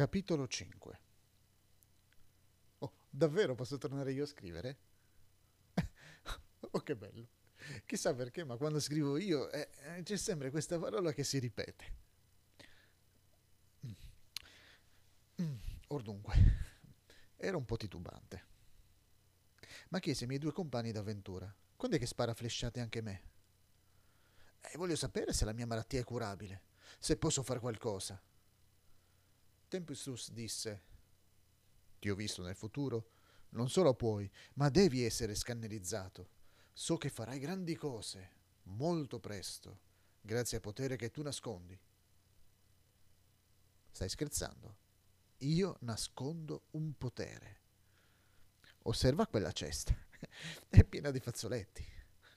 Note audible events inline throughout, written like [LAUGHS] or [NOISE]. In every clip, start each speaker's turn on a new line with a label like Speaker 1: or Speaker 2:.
Speaker 1: Capitolo 5 Oh, davvero posso tornare io a scrivere? [LAUGHS] oh, che bello. Chissà perché, ma quando scrivo io eh, eh, c'è sempre questa parola che si ripete. Mm. Mm. Or dunque, era un po' titubante. Ma chiese ai miei due compagni d'avventura, quando è che spara flesciate anche me? E voglio sapere se la mia malattia è curabile, se posso fare qualcosa. Tempestus disse: Ti ho visto nel futuro. Non solo puoi, ma devi essere scannerizzato. So che farai grandi cose, molto presto, grazie al potere che tu nascondi. Stai scherzando? Io nascondo un potere. Osserva quella cesta. [LAUGHS] È piena di fazzoletti.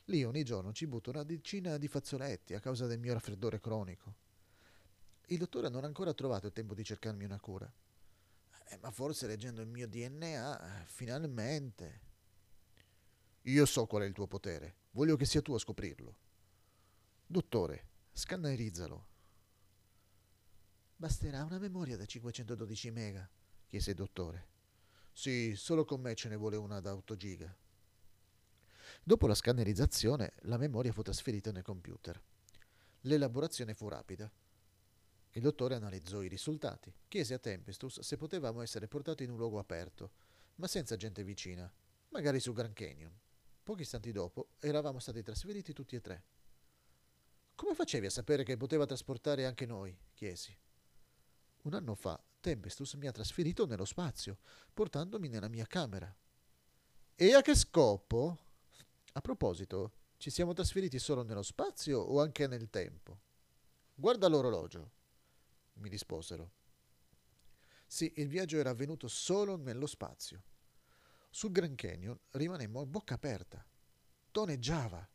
Speaker 1: Lì ogni giorno ci butto una decina di fazzoletti a causa del mio raffreddore cronico. Il dottore non ha ancora trovato il tempo di cercarmi una cura. Eh, ma forse leggendo il mio DNA, finalmente. Io so qual è il tuo potere. Voglio che sia tu a scoprirlo. Dottore, scannerizzalo. Basterà una memoria da 512 mega, chiese il dottore. Sì, solo con me ce ne vuole una da 8 giga. Dopo la scannerizzazione, la memoria fu trasferita nel computer. L'elaborazione fu rapida. Il dottore analizzò i risultati, chiese a Tempestus se potevamo essere portati in un luogo aperto, ma senza gente vicina, magari su Grand Canyon. Pochi istanti dopo eravamo stati trasferiti tutti e tre. Come facevi a sapere che poteva trasportare anche noi? chiesi. Un anno fa Tempestus mi ha trasferito nello spazio, portandomi nella mia camera. E a che scopo? A proposito, ci siamo trasferiti solo nello spazio o anche nel tempo? Guarda l'orologio mi risposero. Sì, il viaggio era avvenuto solo nello spazio. Sul Grand Canyon rimanemmo a bocca aperta. Toneggiava.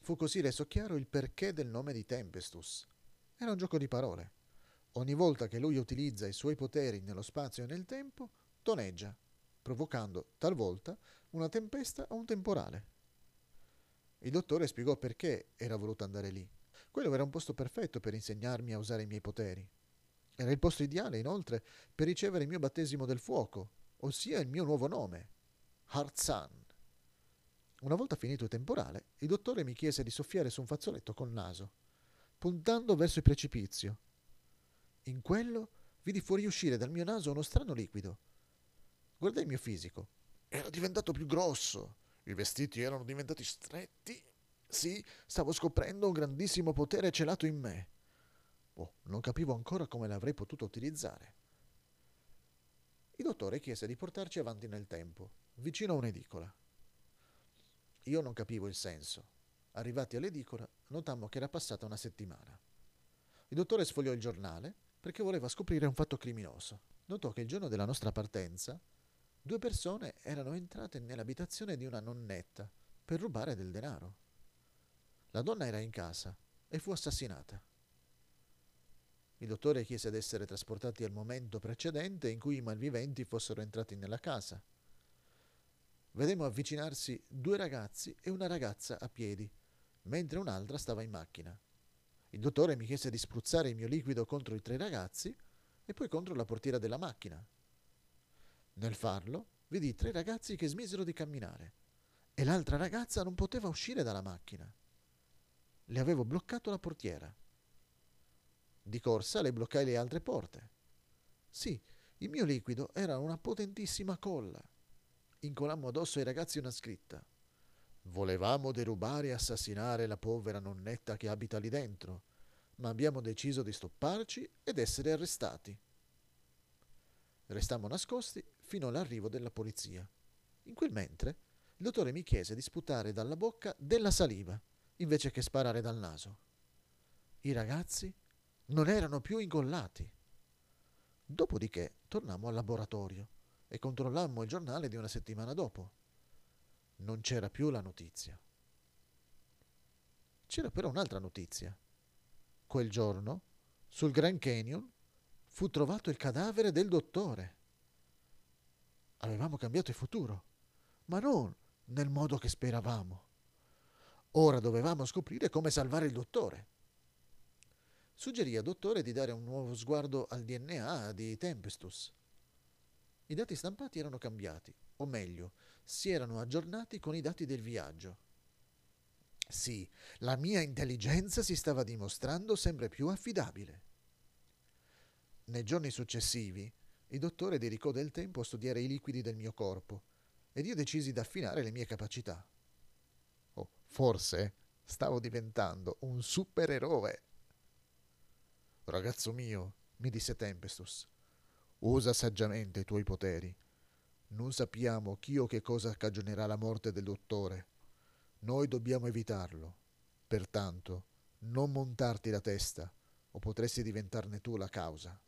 Speaker 1: Fu così reso chiaro il perché del nome di Tempestus. Era un gioco di parole. Ogni volta che lui utilizza i suoi poteri nello spazio e nel tempo, toneggia, provocando talvolta una tempesta o un temporale. Il dottore spiegò perché era voluto andare lì. Quello era un posto perfetto per insegnarmi a usare i miei poteri. Era il posto ideale, inoltre, per ricevere il mio battesimo del fuoco, ossia il mio nuovo nome, Harzan. Una volta finito il temporale, il dottore mi chiese di soffiare su un fazzoletto col naso, puntando verso il precipizio. In quello vidi fuoriuscire dal mio naso uno strano liquido. Guardai il mio fisico. Era diventato più grosso. I vestiti erano diventati stretti sì, stavo scoprendo un grandissimo potere celato in me. Oh, non capivo ancora come l'avrei potuto utilizzare. Il dottore chiese di portarci avanti nel tempo, vicino a un'edicola. Io non capivo il senso. Arrivati all'edicola, notammo che era passata una settimana. Il dottore sfogliò il giornale perché voleva scoprire un fatto criminoso. Notò che il giorno della nostra partenza due persone erano entrate nell'abitazione di una nonnetta per rubare del denaro. La donna era in casa e fu assassinata. Il dottore chiese di essere trasportati al momento precedente in cui i malviventi fossero entrati nella casa. Vedemmo avvicinarsi due ragazzi e una ragazza a piedi, mentre un'altra stava in macchina. Il dottore mi chiese di spruzzare il mio liquido contro i tre ragazzi e poi contro la portiera della macchina. Nel farlo, vidi tre ragazzi che smisero di camminare e l'altra ragazza non poteva uscire dalla macchina le avevo bloccato la portiera. Di corsa le bloccai le altre porte. Sì, il mio liquido era una potentissima colla. Incolammo addosso ai ragazzi una scritta. Volevamo derubare e assassinare la povera nonnetta che abita lì dentro, ma abbiamo deciso di stopparci ed essere arrestati. Restammo nascosti fino all'arrivo della polizia. In quel mentre, il dottore mi chiese di sputare dalla bocca della saliva invece che sparare dal naso. I ragazzi non erano più ingollati. Dopodiché tornammo al laboratorio e controllammo il giornale di una settimana dopo. Non c'era più la notizia. C'era però un'altra notizia. Quel giorno, sul Grand Canyon, fu trovato il cadavere del dottore. Avevamo cambiato il futuro, ma non nel modo che speravamo. Ora dovevamo scoprire come salvare il dottore. Suggerì al dottore di dare un nuovo sguardo al DNA di Tempestus. I dati stampati erano cambiati, o meglio, si erano aggiornati con i dati del viaggio. Sì, la mia intelligenza si stava dimostrando sempre più affidabile. Nei giorni successivi, il dottore dedicò del tempo a studiare i liquidi del mio corpo ed io decisi di affinare le mie capacità. Forse stavo diventando un supereroe. Ragazzo mio, mi disse Tempestus, usa saggiamente i tuoi poteri. Non sappiamo chi o che cosa cagionerà la morte del dottore. Noi dobbiamo evitarlo. Pertanto, non montarti la testa, o potresti diventarne tu la causa.